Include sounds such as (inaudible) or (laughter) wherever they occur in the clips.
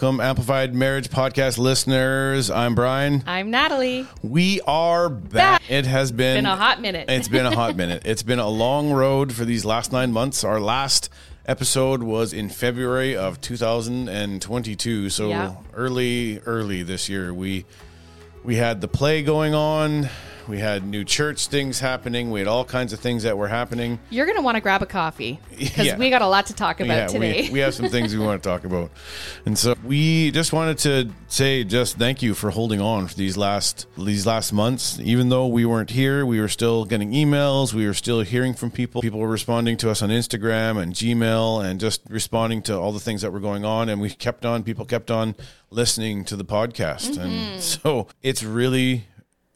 Welcome, Amplified Marriage Podcast listeners. I'm Brian. I'm Natalie. We are back. Back. It has been, Been a hot minute. (laughs) It's been a hot minute. It's been a long road for these last nine months. Our last episode was in February of 2022. So Yeah. early, early this year. We we had the play going on. We had new church things happening. We had all kinds of things that were happening. You're going to want to grab a coffee because Yeah. we got a lot to talk about yeah, today. We, we have some things we want to talk about. And so we just wanted to say just thank you for holding on for these last these last months. Even though we weren't here, we were still getting emails, we were still hearing from people. People were responding to us on Instagram and Gmail and just responding to all the things that were going on and we kept on people kept on listening to the podcast. And mm-hmm. so it's really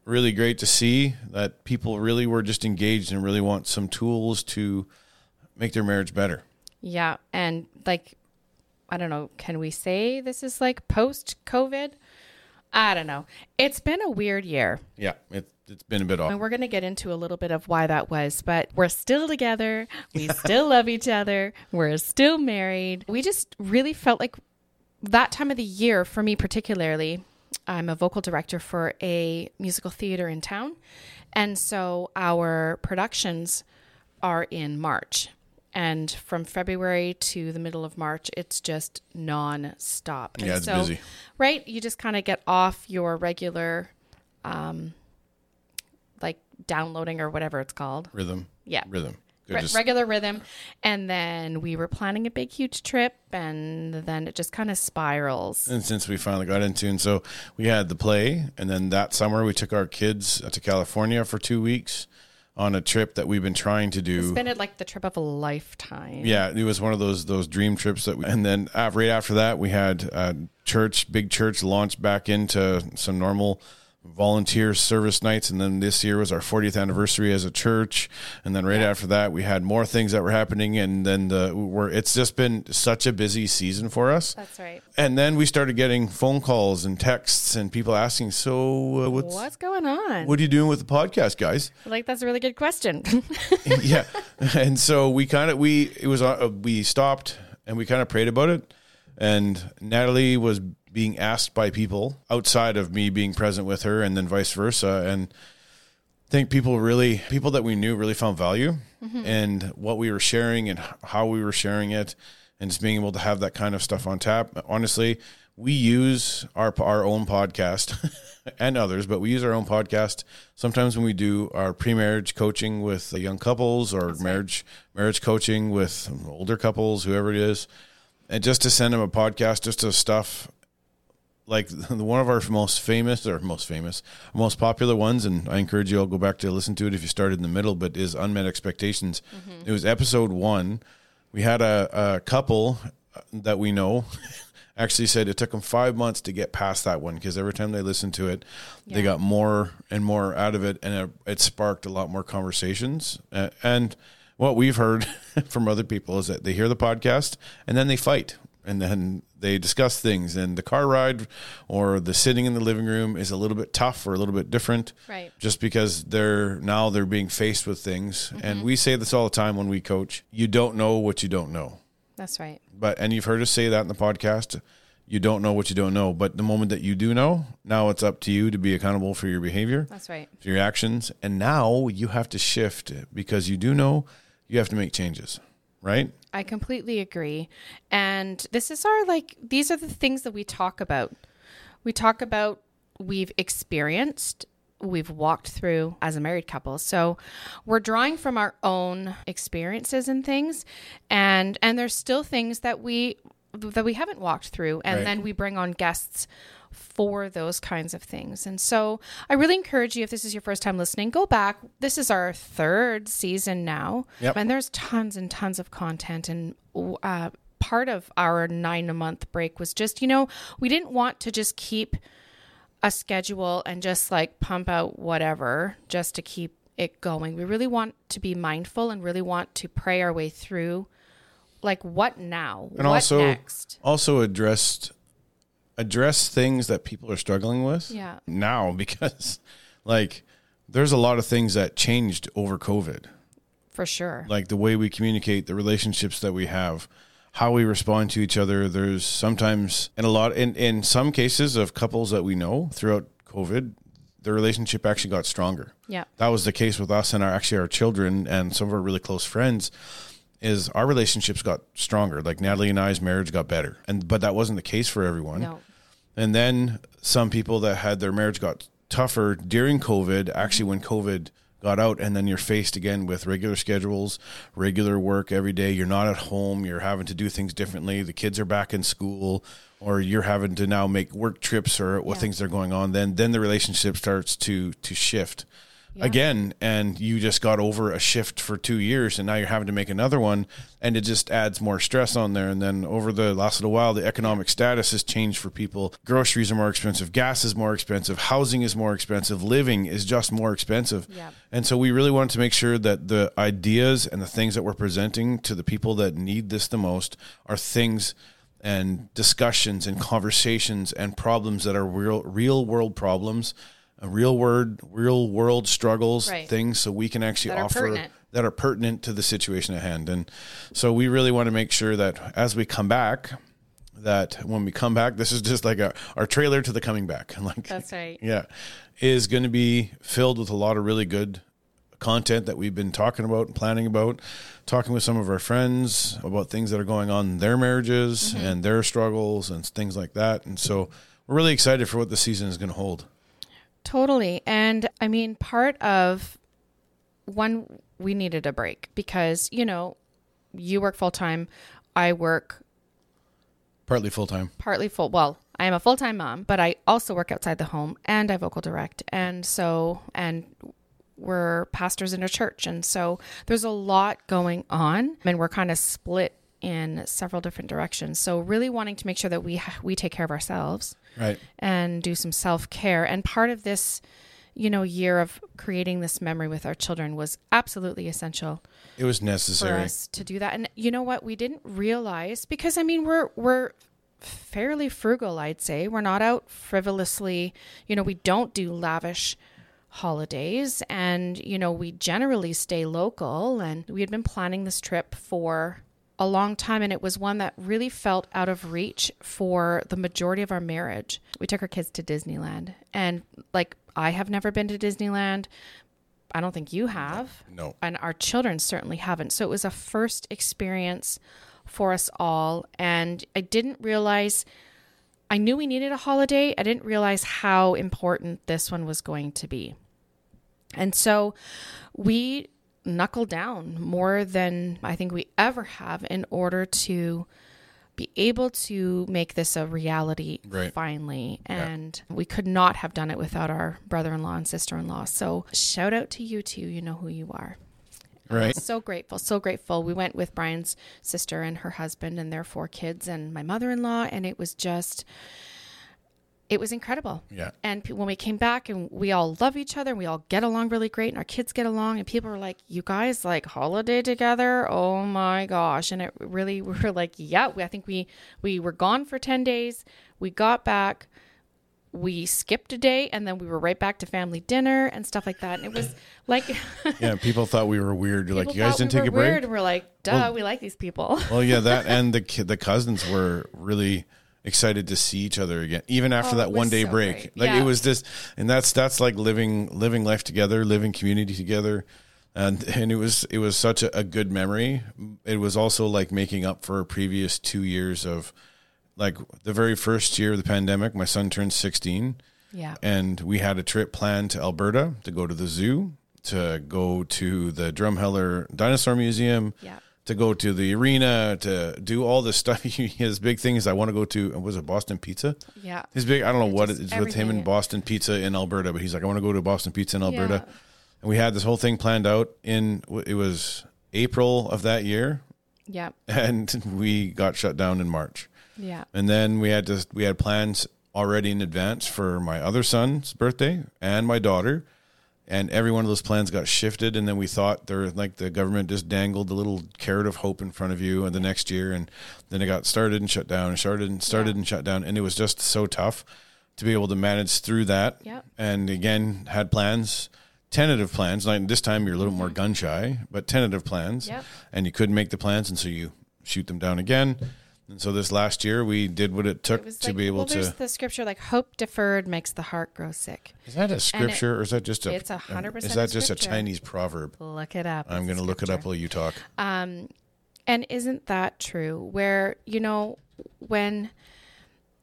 really great to see that people really were just engaged and really want some tools to make their marriage better. yeah. And like, I don't know, can we say this is like post COVID? I don't know. It's been a weird year. Yeah, it, it's been a bit off. And we're going to get into a little bit of why that was, but we're still together. We (laughs) still love each other. We're still married. We just really felt like that time of the year, for me particularly, I'm a vocal director for a musical theater in town. And so our productions are in March. And from February to the middle of March, it's just non-stop. And Yeah, it's so, busy. Right? You just kind of get off your regular um, like downloading or whatever it's called. Rhythm. Yeah. Rhythm. Re- just- regular rhythm. And then we were planning a big, huge trip, and then it just kind of spirals. and since we finally got in tune, so we had the play, and then that summer we took our kids to California for two weeks on a trip that we've been trying to do. It's been at like the trip of a lifetime. Yeah, it was one of those those dream trips that, we, and then uh, right after that, we had uh, church, big church, launch back into some normal volunteer service nights, and then this year was our 40th anniversary as a church, and then right after that, we had more things that were happening, and then the we're it's just been such a busy season for us. That's right. And then we started getting phone calls and texts and people asking, "So uh, what's What's going on? what are you doing with the podcast, guys?" like, that's a really good question. (laughs) yeah and so we kind of we it was uh, we stopped and we kind of prayed about it and natalie was being asked by people outside of me being present with her and then vice versa. And i think people really people that we knew really found value mm-hmm. and what we were sharing and how we were sharing it and just being able to have that kind of stuff on tap. Honestly we use our our own podcast (laughs) and others, but we use our own podcast sometimes when we do our pre-marriage coaching with young couples or marriage marriage coaching with older couples, whoever it is, and just to send them a podcast, just to stuff like (laughs) one of our most famous or most famous, most popular ones, and I encourage you all go back to listen to it if you started in the middle, but is unmet expectations. It was episode one. We had a, a couple that we know (laughs) actually said it took them five months to get past that one because every time they listened to it, they got more and more out of it, and it, it sparked a lot more conversations. Uh, and what we've heard (laughs) from other people is that they hear the podcast and then they fight, and then they discuss things. And the car ride or the sitting in the living room is a little bit tough or a little bit different, Right. Just because they're now they're being faced with things, and mm-hmm. we say this all the time when we coach: you don't know what you don't know that's right. but and you've heard us say that in the podcast you don't know what you don't know but the moment that you do know now it's up to you to be accountable for your behavior That's right. for your actions and now you have to shift because you do know you have to make changes right I completely agree. And this is our like these are the things that we talk about. We talk about we've experienced, we've walked through as a married couple. So we're drawing from our own experiences and things and and there's still things that we that we haven't walked through and Right. then we bring on guests for those kinds of things. And so I really encourage you if this is your first time listening, go back. This is our third season now. Yep. And there's tons and tons of content and uh, part of our 9 a month break was just, you know, we didn't want to just keep a schedule and just like pump out whatever just to keep it going. We really want to be mindful and really want to pray our way through like what now? and what also next? also addressed address things that people are struggling with Yeah. now (laughs) because like there's a lot of things that changed over covid For sure. like the way we communicate, the relationships that we have, how we respond to each other. There's sometimes in a lot in in some cases of couples that we know throughout COVID, the relationship actually got stronger. Yeah. That was the case with us and our actually our children and some of our really close friends. Is our relationships got stronger? Like Natalie and I's marriage got better, and but that wasn't the case for everyone. No. And then some people that had their marriage got tougher during COVID, actually when COVID got out and then you're faced again with regular schedules, regular work every day. You're not at home, you're having to do things differently. The kids are back in school or you're having to now make work trips or what Yeah. things are going on. Then then the relationship starts to to shift. Again, and you just got over a shift for two years, and now you're having to make another one, and it just adds more stress on there. And then over the last little while, the economic status has changed for people. Groceries are more expensive, gas is more expensive, housing is more expensive, living is just more expensive. Yeah. And so we really wanted to make sure that the ideas and the things that we're presenting to the people that need this the most are things and discussions and conversations and problems that are real real world problems, real word real world struggles, Right. things so we can actually That offer pertinent. that are pertinent to the situation at hand. And so we really want to make sure that as we come back that when we come back, this is just like a, our trailer to the coming back. (laughs) Like That's right. yeah, is going to be filled with a lot of really good content that we've been talking about and planning about, talking with some of our friends about things that are going on in their marriages Mm-hmm. and their struggles and things like that. And so we're really excited for what the season is going to hold. Totally. And I mean, part of one, we needed a break because, you know, you work full time. I work Partly full time. partly full. Well, I am a full time mom, but I also work outside the home and I vocal direct. And so, and we're pastors in a church. And so there's a lot going on and we're kind of split in several different directions. So really wanting to make sure that we, we take care of ourselves Right. and do some self care. And part of this, you know, year of creating this memory with our children was absolutely essential It was necessary for us to do that. And you know what? We didn't realize because I mean we're we're fairly frugal, I'd say. We're not out frivolously. You know, we don't do lavish holidays and you know we generally stay local and we had been planning this trip for a long time and it was one that really felt out of reach for the majority of our marriage. We took our kids to Disneyland and like I have never been to Disneyland. I don't think you have No. and our children certainly haven't. So it was a first experience for us all. And I didn't realize, I knew we needed a holiday. I didn't realize how important this one was going to be. And so we knuckled down more than I think we ever have in order to be able to make this a reality Right. finally. And we could not have done it without our brother in law and sister in law. So shout out to you two. You know who you are. Right. So grateful, so grateful. We went with Brian's sister and her husband and their four kids and my mother in law. And it was just, it was incredible. Yeah. And when we came back and we all love each other and we all get along really great and our kids get along and people were like, you guys like holiday together? Oh my gosh. And it really, (laughs) we were like, yeah, we, I think we, we were gone for 10 days. We got back, we skipped a day and then we were right back to family dinner and stuff like that. And it was (laughs) like, Yeah. People thought we were weird. You're like, you guys didn't take were a break? Weird. And we're like, duh, we like these people. Well, yeah, that (laughs) and the the cousins were really excited to see each other again, even after Oh, that one day so break. great. Like Yeah. it was just, and that's that's like living living life together, living community together, and and it was it was such a, a good memory. It was also like making up for previous two years of, like the very first year of the pandemic. My son turned sixteen Yeah. and we had a trip planned to Alberta to go to the zoo, to go to the Drumheller Dinosaur Museum, Yeah. To go to the arena, to do all this stuff. (laughs) His big thing is I want to go to was it Boston Pizza? Yeah. His big I don't know what it is with him and. Boston Pizza in Alberta, but he's like I want to go to Boston Pizza in Alberta, Yeah. and we had this whole thing planned out in it was April of that year, Yeah. and (laughs) we got shut down in March. Yeah. And then we had to we had plans already in advance for my other son's birthday and my daughter. And every one of those plans got shifted and then we thought there like the government just dangled the little carrot of hope in front of you and the next year and then it got started and shut down and started and started Yeah. and shut down and it was just so tough to be able to manage through that. Yep. And again had plans tentative plans like this time you're a little more mm-hmm. gun shy but tentative plans Yep. and you couldn't make the plans and so you shoot them down again. And so this last year, we did what it took It to like, be able well, there's to. the scripture like hope deferred makes the heart grow sick. Is that a scripture or is that just a? it's a 100% Is that just a. Chinese proverb? Look it up. I'm going to look it up while you talk. Um, and isn't that true? Where, you know, when,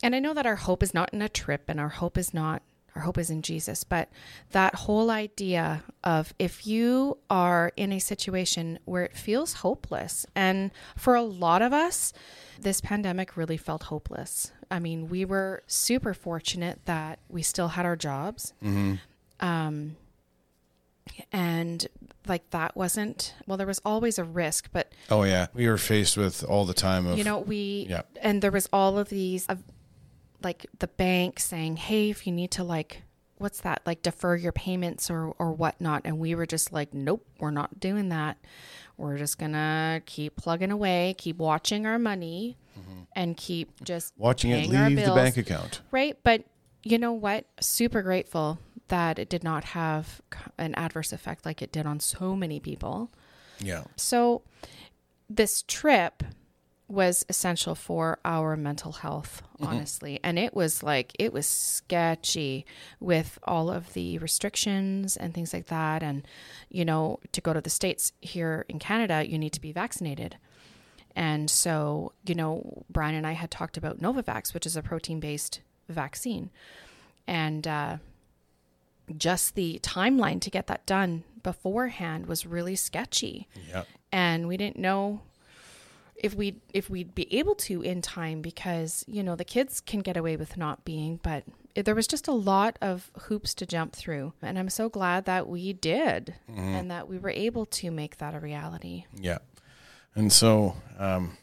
and I know that our hope is not in a trip and our hope is not, our hope is in Jesus, but that whole idea of if you are in a situation where it feels hopeless, and for a lot of us, this pandemic really felt hopeless. I mean, we were super fortunate that we still had our jobs. Um, and like that wasn't, well, there was always a risk, but Oh yeah, we were faced with all the time of you know we Yeah. and there was all of these like the bank saying hey if you need to like what's that like defer your payments or or whatnot and we were just like nope we're not doing that. We're just gonna keep plugging away keep watching our money mm-hmm. and keep just watching it leave the bank account. right but you know what? Super grateful that it did not have an adverse effect like it did on so many people. Yeah, so, this trip was essential for our mental health, honestly. And it was like, it was sketchy with all of the restrictions and things like that. And, you know, to go to the States here in Canada, you need to be vaccinated. And so, you know, Brian and I had talked about Novavax, which is a protein based vaccine. And, uh, just the timeline to get that done beforehand was really sketchy yeah. and we didn't know if we if we'd be able to in time because you know the kids can get away with not being but there was just a lot of hoops to jump through and i'm so glad that we did and that we were able to make that a reality Yeah. And so um,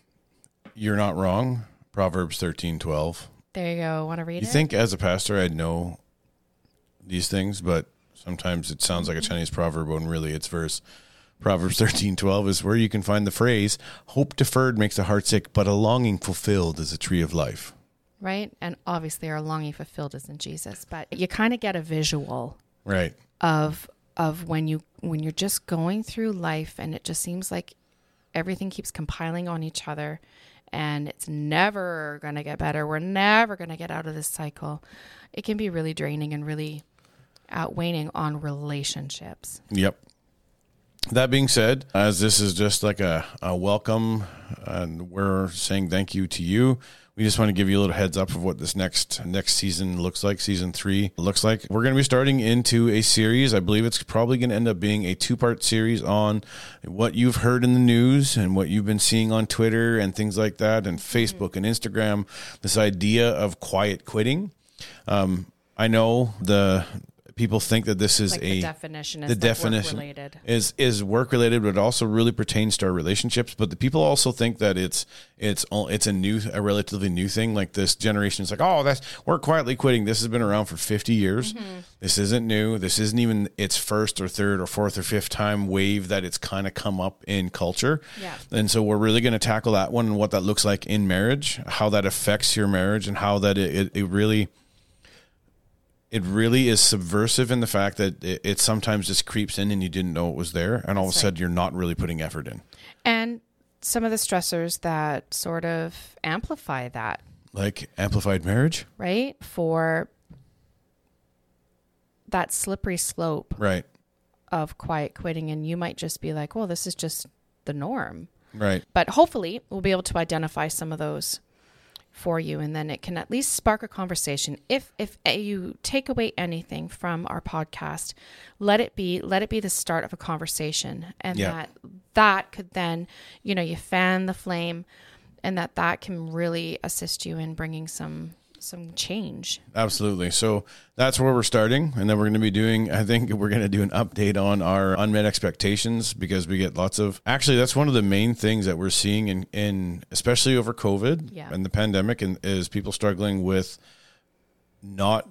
you're not wrong. Proverbs thirteen twelve. there you go want to read You it think as a pastor I'd know these things, but sometimes it sounds like a Chinese proverb when really it's verse. Proverbs thirteen twelve is where you can find the phrase hope deferred makes a heart sick, but a longing fulfilled is a tree of life. right and obviously our longing fulfilled is in jesus but you kind of get a visual Right. of of when you when you're just going through life and it just seems like everything keeps compiling on each other and it's never going to get better we're never going to get out of this cycle it can be really draining and really outweighing on relationships Yep. That being said, as this is just like a, a welcome, and we're saying thank you to you. We just want to give you a little heads up of what this next next season looks like. Season three looks like we're going to be starting into a series. I believe it's probably going to end up being a two part series on what you've heard in the news and what you've been seeing on Twitter and things like that, and Facebook and Instagram. This idea of quiet quitting. Um, I know the people think that this is like a the definition is the like definition related is is work related, but it also really pertains to our relationships. But the people also think that it's it's all it's a new a relatively new thing. Like this generation is like, oh, that's we're quietly quitting. This has been around for fifty years. Mm-hmm. This isn't new. This isn't even its first or third or fourth or fifth time wave that it's kind of come up in culture. Yeah. And so we're really going to tackle that one and what that looks like in marriage, how that affects your marriage, and how that it, it, it really it really is subversive in the fact that it, it sometimes just creeps in and you didn't know it was there, and all of a That's right. sudden you're not really putting effort in. and some of the stressors that sort of amplify that Like amplified marriage, right for that slippery slope right? of quiet quitting and you might just be like well this is just the norm Right. but hopefully we'll be able to identify some of those for you and then it can at least spark a conversation if if you take away anything from our podcast let it be let it be the start of a conversation and Yeah. that that could then you know you fan the flame and that that can really assist you in bringing some some change Absolutely. So that's where we're starting. And then we're going to be doing, I think we're going to do an update on our unmet expectations because we get lots of, actually, that's one of the main things that we're seeing in, in especially over COVID Yeah. and the pandemic and is people struggling with not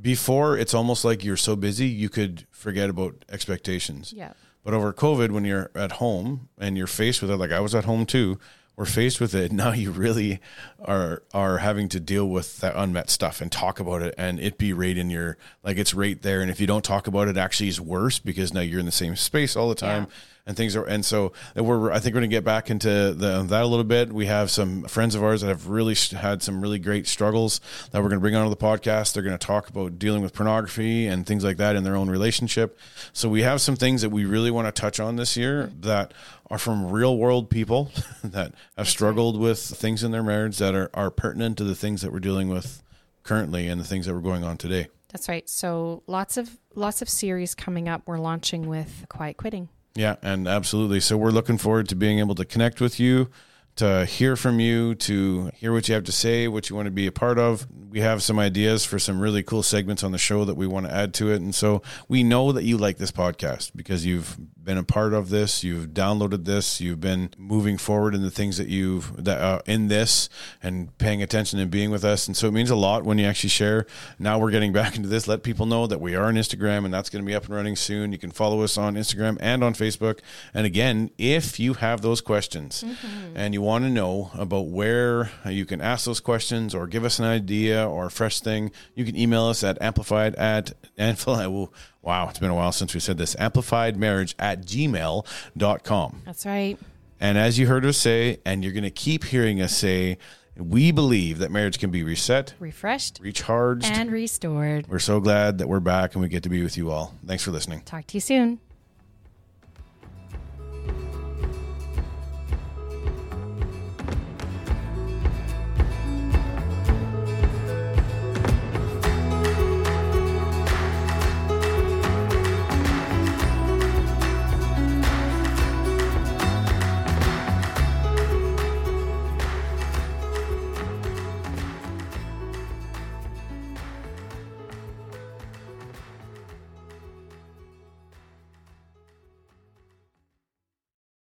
before it's almost like you're so busy you could forget about expectations. yeah But over COVID, when you're at home and you're faced with it, like I was at home too, we're faced with it. (laughs) Now you really are are having to deal with that unmet stuff and talk about it, and it be right in your like it's right there. And if you don't talk about it, it actually is worse because now you're in the same space all the time, and things are and so we're I think we're going to get back into the, that a little bit. We have some friends of ours that have really had some really great struggles that we're going to bring onto the podcast. They're going to talk about dealing with pornography and things like that in their own relationship. So we have some things that we really want to touch on this year that are from real world people (laughs) that have struggled with things in their marriage that are, are pertinent to the things that we're dealing with currently and the things that were going on today. That's right. So lots of lots of series coming up. We're launching with Quiet Quitting. Yeah, and absolutely. So we're looking forward to being able to connect with you, to hear from you, to hear what you have to say, what you want to be a part of. We have some ideas for some really cool segments on the show that we want to add to it. And so we know that you like this podcast because you've been a part of this, you've downloaded this, you've been moving forward in the things that you've that uh, in this and paying attention and being with us. And so it means a lot when you actually share. Now we're getting (laughs) back into this. Let people know that we are on Instagram and that's going to be up and running soon. You can follow us on Instagram and on Facebook. And again, if you have those questions mm-hmm. and you want to know about where you can ask those questions or give us an idea or a fresh thing, you can email us at amplified at (laughs) amplified. Wow, it's been a while since we said this. Amplified marriage at gmail.com. That's right. And as you heard us say, and you're going to keep hearing us say, we believe that marriage can be reset, refreshed, recharged, and restored. We're so glad that we're back and we get to be with you all. Thanks for listening. Talk to you soon.